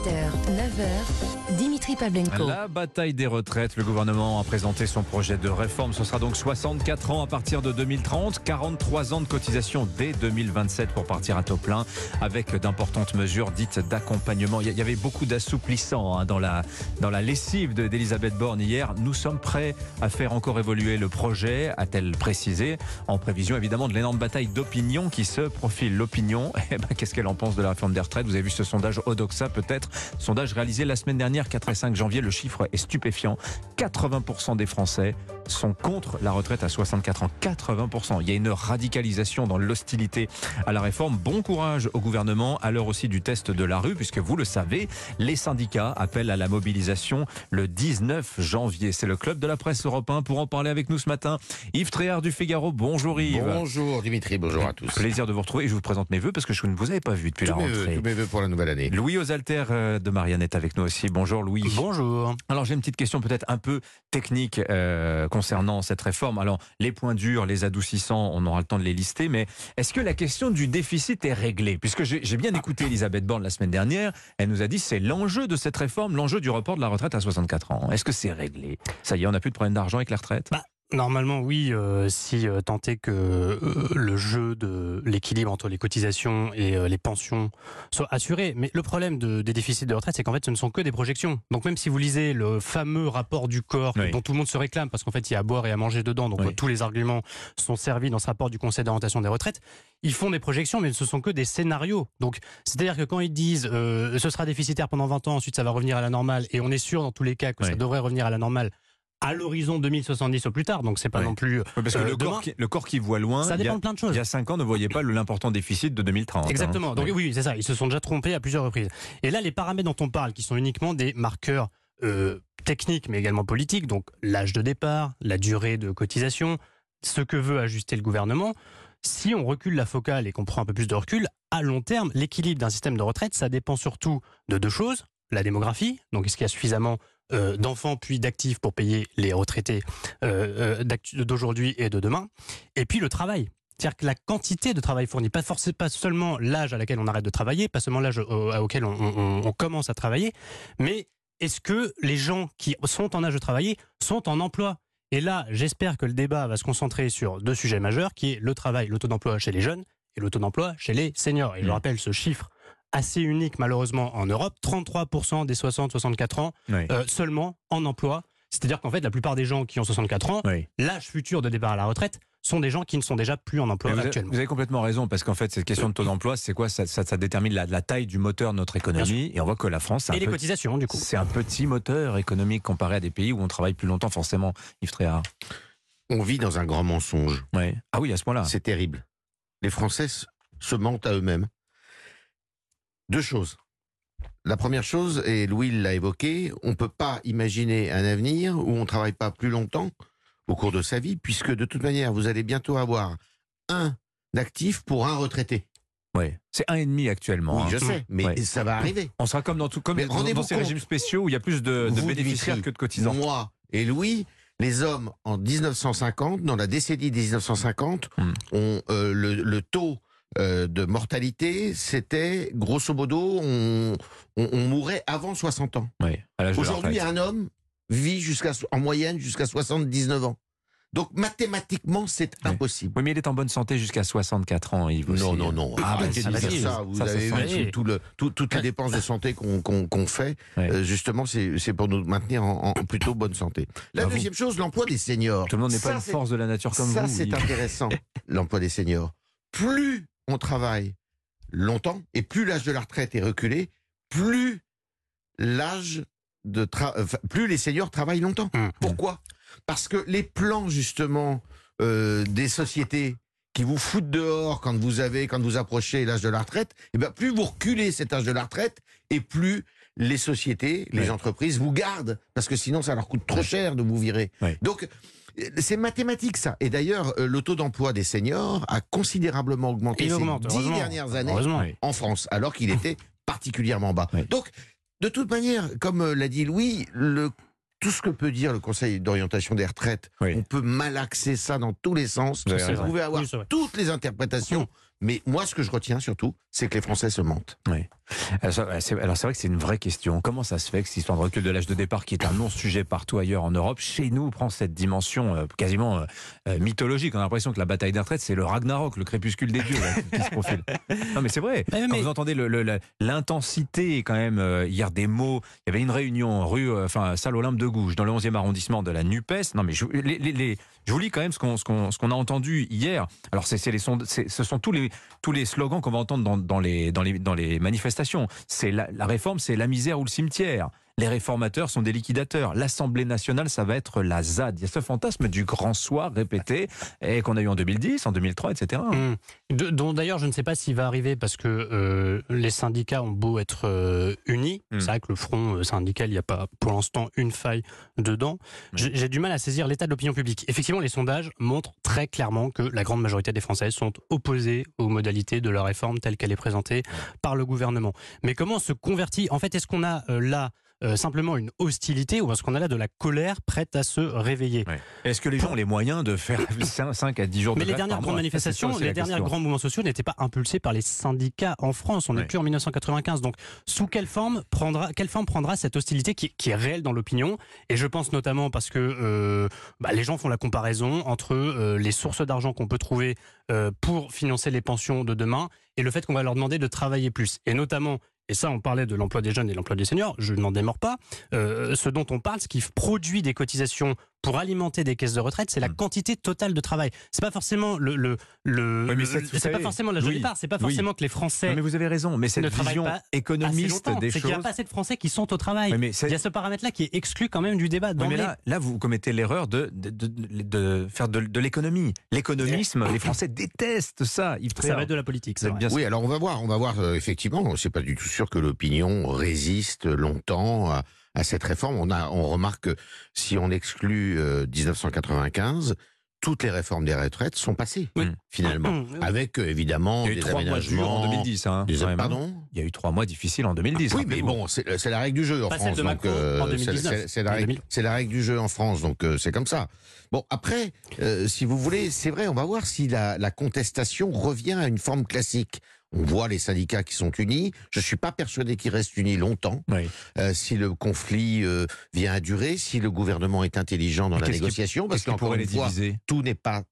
8h, 9h, Dimitri Pavlenko. La bataille des retraites. Le gouvernement a présenté son projet de réforme. Ce sera donc 64 ans à partir de 2030, 43 ans de cotisation dès 2027 pour partir à taux plein, avec d'importantes mesures dites d'accompagnement. Il y avait beaucoup d'assouplissants hein, dans, la, dans la lessive d'Elisabeth Borne hier. Nous sommes prêts à faire encore évoluer le projet, a-t-elle précisé, en prévision évidemment de l'énorme bataille d'opinion qui se profile. L'opinion, eh ben, qu'est-ce qu'elle en pense de la réforme des retraites? Vous avez vu ce sondage Odoxa peut-être Sondage réalisé la semaine dernière, 4 et 5 janvier. Le chiffre est stupéfiant. 80% des Français sont contre la retraite à 64 ans. 80%. Il y a une radicalisation dans l'hostilité à la réforme. Bon courage au gouvernement à l'heure aussi du test de la rue, puisque vous le savez, les syndicats appellent à la mobilisation le 19 janvier. C'est le club de la presse européen pour en parler avec nous ce matin. Yves Tréhard du Figaro. Bonjour Yves. Bonjour Dimitri, bonjour à tous. Plaisir de vous retrouver. Je vous présente mes voeux parce que je ne vous avais pas vu depuis la rentrée. tous mes voeux pour la nouvelle année. Louis Osalter euh, de Marianne est avec nous aussi. Bonjour Louis. Bonjour. Alors j'ai une petite question peut-être un peu technique euh, concernant cette réforme. Alors les points durs, les adoucissants, on aura le temps de les lister, mais est-ce que la question du déficit est réglée? Puisque j'ai bien écouté Elisabeth Borne la semaine dernière, elle nous a dit c'est l'enjeu de cette réforme, l'enjeu du report de la retraite à 64 ans. Est-ce que c'est réglé? Ça y est, on n'a plus de problème d'argent avec la retraite? Bah, Normalement, oui, euh, si euh, tant est que euh, le jeu de l'équilibre entre les cotisations et les pensions soit assuré. Mais le problème de, des déficits de retraite, c'est qu'en fait, ce ne sont que des projections. Donc même si vous lisez le fameux rapport du corps dont tout le monde se réclame, parce qu'en fait, il y a à boire et à manger dedans, donc tous les arguments sont servis dans ce rapport du Conseil d'orientation des retraites, ils font des projections, mais ce sont que des scénarios. Donc c'est-à-dire que quand ils disent ce sera déficitaire pendant 20 ans, ensuite ça va revenir à la normale, et on est sûr dans tous les cas que ça devrait revenir à la normale à l'horizon 2070 au plus tard. Donc c'est pas non plus. parce que euh, le, corps qui, le, corps qui, voit loin. Ça dépend de plein de choses. Il y a 5 ans, ne voyait pas l'important déficit de 2030. Hein. Exactement. Donc oui, c'est ça. Ils se sont déjà trompés à plusieurs reprises. Et là, les paramètres dont on parle, qui sont uniquement des marqueurs euh, techniques, mais également politiques, donc l'âge de départ, la durée de cotisation, ce que veut ajuster le gouvernement. Si on recule la focale et qu'on prend un peu plus de recul, à long terme, l'équilibre d'un système de retraite, ça dépend surtout de deux choses la démographie, donc est-ce qu'il y a suffisamment euh, d'enfants puis d'actifs pour payer les retraités euh, euh, d'aujourd'hui et de demain, et puis le travail. C'est-à-dire que la quantité de travail fourni, pas forcément, pas seulement l'âge à laquelle on arrête de travailler, pas seulement l'âge auquel on, commence à travailler, mais est-ce que les gens qui sont en âge de travailler sont en emploi? Et là, j'espère que le débat va se concentrer sur deux sujets majeurs, qui est le travail, le taux d'emploi chez les jeunes et le taux d'emploi chez les seniors. Et je mmh. rappelle ce chiffre assez unique malheureusement en Europe, 33% des 60-64 ans euh, seulement en emploi. C'est-à-dire qu'en fait, la plupart des gens qui ont 64 ans, l'âge futur de départ à la retraite, sont des gens qui ne sont déjà plus en emploi vous actuellement. vous avez complètement raison, parce qu'en fait, cette question de taux d'emploi, c'est quoi? Ça, ça, détermine la, taille du moteur de notre économie. Et on voit que la France. Et les cotisations, du coup. C'est un petit moteur économique comparé à des pays où on travaille plus longtemps, forcément, Yves Tréhard. On vit dans un grand mensonge. Ah oui, à ce point-là. C'est terrible. Les Français se mentent à eux-mêmes. Deux choses. La première chose, et Louis l'a évoqué, on ne peut pas imaginer un avenir où on ne travaille pas plus longtemps au cours de sa vie, puisque de toute manière, vous allez bientôt avoir un actif pour un retraité. Oui, c'est un et demi actuellement. Oui, je hein. sais, mais ça va arriver. On sera comme dans tout, comme dans, ces régimes spéciaux où il y a plus de, bénéficiaires que de cotisants. Moi et Louis, les hommes en 1950, dans la décennie 1950, hmm. ont euh, le, taux euh, de mortalité, c'était grosso modo, on, mourait avant 60 ans. Aujourd'hui, un homme vit jusqu'à en moyenne jusqu'à 79 ans. Donc mathématiquement, c'est impossible. Oui, mais il est en bonne santé jusqu'à 64 ans, Yves. Non, non, non. Ah, bah, ça, ça, vous avez vu tout le, toutes les dépenses de santé qu'on fait. Euh, justement, c'est pour nous maintenir en, plutôt bonne santé. La deuxième chose, l'emploi des seniors. Tout le monde n'est pas une force de la nature comme vous. Ça, c'est intéressant, l'emploi des seniors. Plus on travaille longtemps, et plus l'âge de la retraite est reculé, plus l'âge de plus les seniors travaillent longtemps. Mmh. Pourquoi? Parce que les plans justement euh, des sociétés qui vous foutent dehors quand vous avez quand vous approchez l'âge de la retraite, et eh bien plus vous reculez cet âge de la retraite et plus les sociétés, les entreprises vous gardent parce que sinon ça leur coûte trop cher de vous virer. Donc c'est mathématique ça. Et d'ailleurs, euh, le taux d'emploi des seniors a considérablement augmenté ces dix dernières années en France, alors qu'il était particulièrement bas. Donc, de toute manière, comme euh, l'a dit Louis, le tout ce que peut dire le Conseil d'orientation des retraites, on peut malaxer ça dans tous les sens. Vous, pouvez avoir toutes les interprétations Mais moi, ce que je retiens surtout, c'est que les Français se mentent. C'est alors, c'est vrai que c'est une vraie question. Comment ça se fait que cette histoire de recul de l'âge de départ, qui est un non-sujet partout ailleurs en Europe, chez nous prend cette dimension euh, quasiment euh, euh, mythologique? On a l'impression que la bataille des retraites, c'est le Ragnarok, le crépuscule des dieux là, qui se profile. Non mais c'est vrai. Mais- Quand mais- vous entendez le- le- la- l'intensité quand même euh, hier des mots, il y avait une réunion rue, euh, enfin salle Olympe de Gouges, dans le 11e arrondissement de la Nupes. Non mais je, les- les- les- je vous lis quand même ce qu'on ce qu'on- ce qu'on a entendu hier. Alors c'est c'est les sond- c'est- ce sont tous les tous les slogans qu'on va entendre dans, les manifestations. C'est la réforme, c'est la misère ou le cimetière. Les réformateurs sont des liquidateurs. L'Assemblée nationale, ça va être la ZAD. Il y a ce fantasme du grand soir répété et qu'on a eu en 2010, en 2003, etc. De- dont d'ailleurs je ne sais pas s'il va arriver parce que euh, les syndicats ont beau être euh, unis, Hum. c'est vrai que le front euh, syndical, il n'y a pas pour l'instant une faille dedans. J'ai j'ai du mal à saisir l'état de l'opinion publique. Effectivement, les sondages montrent très clairement que la grande majorité des Français sont opposés aux modalités de la réforme telle qu'elle est présentée par le gouvernement. Mais comment se convertit En fait, est-ce qu'on a euh, là euh, simplement une hostilité ou est-ce qu'on a là de la colère prête à se réveiller Ouais. Est-ce que les gens ont les moyens de faire 5 à 10 jours de Mais les dernières grandes manifestations, les derniers grands mouvements sociaux n'étaient pas impulsés par les syndicats en France. On n'est Ouais. plus en 1995. Donc, sous quelle forme prendra, quelle forme prendra cette hostilité qui, qui est réelle dans l'opinion? Et je pense notamment parce que euh, bah, les gens font la comparaison entre euh, les sources d'argent qu'on peut trouver euh, pour financer les pensions de demain et le fait qu'on va leur demander de travailler plus. Et notamment, et ça, on parlait de l'emploi des jeunes et l'emploi des seniors, je n'en démords pas. Euh, ce dont on parle, ce qui produit des cotisations pour alimenter des caisses de retraite, c'est la Mm. quantité totale de travail. C'est pas forcément le, le, le, Oui, mais le- ça, vous c'est pas forcément l'âge de oui, départ, c'est pas oui. forcément que les Français Non, mais vous avez raison, mais cette vision économiste des C'est qu'il n'y a choses. pas assez de Français qui sont au travail. Oui, mais c'est- Il y a ce paramètre-là qui est exclu quand même du débat. Oui, mais là, là, vous commettez l'erreur de, de, de- de faire de, de l'économie. L'économisme, les Français détestent ça. Yves ça va être de la politique. Vous c'est êtes vrai. bien Oui, alors on va voir, on va voir. euh, effectivement, c'est pas du tout sûr que l'opinion résiste longtemps à, à cette réforme. On a, on remarque que si on exclut euh, 1995, toutes les réformes des retraites sont passées Oui. finalement, oui. avec euh, évidemment Il y a eu des trois mois en 2010. Hein, des- pardon. Il y a eu trois mois difficiles en 2010. Oui, mais bon, c'est la règle du jeu en Pas France. en c'est- 2019, c'est- c'est la, règle- 2000. c'est la règle du jeu en France, donc euh, c'est comme ça. Bon, après, euh, si vous voulez, c'est vrai, on va voir si la, la contestation revient à une forme classique. On voit les syndicats qui sont unis. Je suis pas persuadé qu'ils restent unis longtemps. Oui. Euh, si le conflit euh, vient à durer, si le gouvernement est intelligent dans la qui- négociation, parce qu'encore pourrait une les fois, tout n'est pas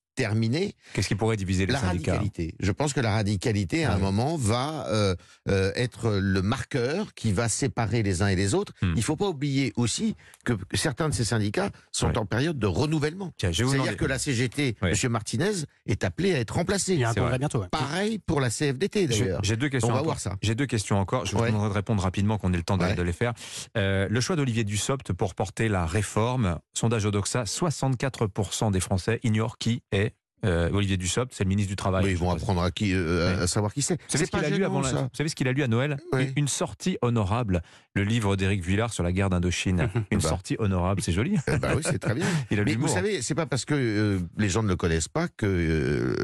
Qu'est-ce qui pourrait diviser les La syndicats radicalité. Je pense que la radicalité, à un moment, va euh, euh, être le marqueur qui va séparer les uns et les autres. Hmm. Il faut pas oublier aussi que certains de ces syndicats sont Ouais. en période de renouvellement. C'est-à-dire demander- que la CGT, Ouais. M. Martinez, est appelé à être remplacé. Il y a un C'est congrès vrai. bientôt. ouais. Pareil pour la CFDT, d'ailleurs. j'ai deux questions. On va encore. voir ça. J'ai deux questions encore. Je vous demanderai de répondre rapidement, qu'on ait le temps de les faire. Euh, le choix d'Olivier Dussopt pour porter la réforme. Sondage Odoxa, 64% des Français ignorent qui est euh, Olivier Dussopt. C'est le ministre du Travail. Mais ils vont apprendre à, qui, euh, à- à savoir qui c'est. Vous ce qu'il a lu avant la- vous savez ce qu'il a lu à Noël Oui. Une- sortie honorable. Le livre d'Éric Vuillard sur la guerre d'Indochine. Une Bah. sortie honorable, c'est joli. Eh ben oui, c'est très bien. Il a Mais vous savez, c'est pas parce que euh, les gens ne le connaissent pas que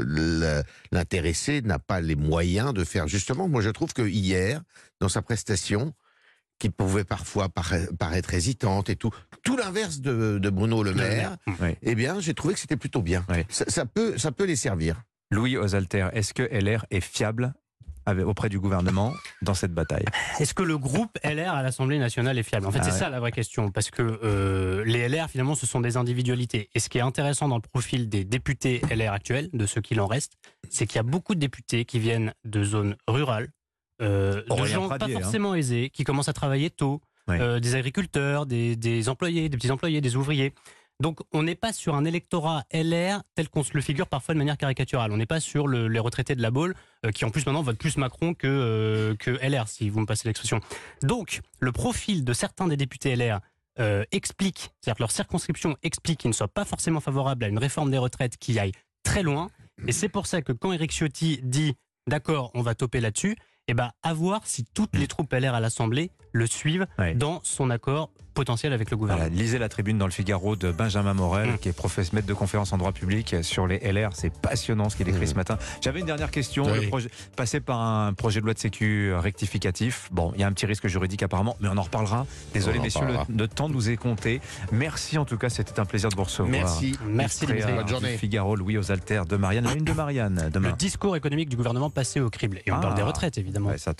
l'intéressé n'a pas les moyens de faire. Justement, moi, je trouve que hier, dans sa prestation, qui pouvait parfois para- paraître hésitante et tout, tout l'inverse de, de Bruno Le Maire, Oui. eh bien, j'ai trouvé que c'était plutôt bien. Oui. Ça, ça peut, ça peut les servir. Louis Osalter, est-ce que LR est fiable auprès du gouvernement dans cette bataille? Est-ce que le groupe LR à l'Assemblée nationale est fiable? En fait, Ah c'est ouais. ça la vraie question, parce que euh, les LR, finalement, ce sont des individualités. Et ce qui est intéressant dans le profil des députés LR actuels, de ceux qui en restent, c'est qu'il y a beaucoup de députés qui viennent de zones rurales, euh, de gens pas hein. forcément aisés, qui commencent à travailler tôt, euh, des agriculteurs, des, des employés, des petits employés, des ouvriers. Donc, on n'est pas sur un électorat LR tel qu'on se le figure parfois de manière caricaturale. On n'est pas sur le- les retraités de la Baule, euh, qui en plus maintenant votent plus Macron que, euh, que LR, si vous me passez l'expression. Donc, le profil de certains des députés LR euh, explique, c'est-à-dire que leur circonscription explique qu'ils ne soient pas forcément favorables à une réforme des retraites qui aille très loin. Et c'est pour ça que quand Éric Ciotti dit d'accord, on va toper là-dessus, eh ben, à voir si toutes les troupes LR à l'Assemblée le suivent Ouais. dans son accord potentiel avec le Voilà, gouvernement. lisez la tribune dans le Figaro de Benjamin Morel, Mm. qui est professeur maître de conférence en droit public sur les LR. C'est passionnant ce qu'il écrit Mm. ce matin. J'avais une dernière question. Oui. Le projet, passer par un projet de loi de sécu rectificatif. Bon, il y a un petit risque juridique apparemment, mais on en reparlera. Désolé, messieurs, le, temps nous est compté. Merci en tout cas, c'était un plaisir de vous recevoir. Merci. Merci à Bonne journée. Figaro, Louis aux altères de Marianne. La une de Marianne Le discours économique du gouvernement passé au crible. Et on Ah. parle des retraites, évidemment. Ouais, ça tombe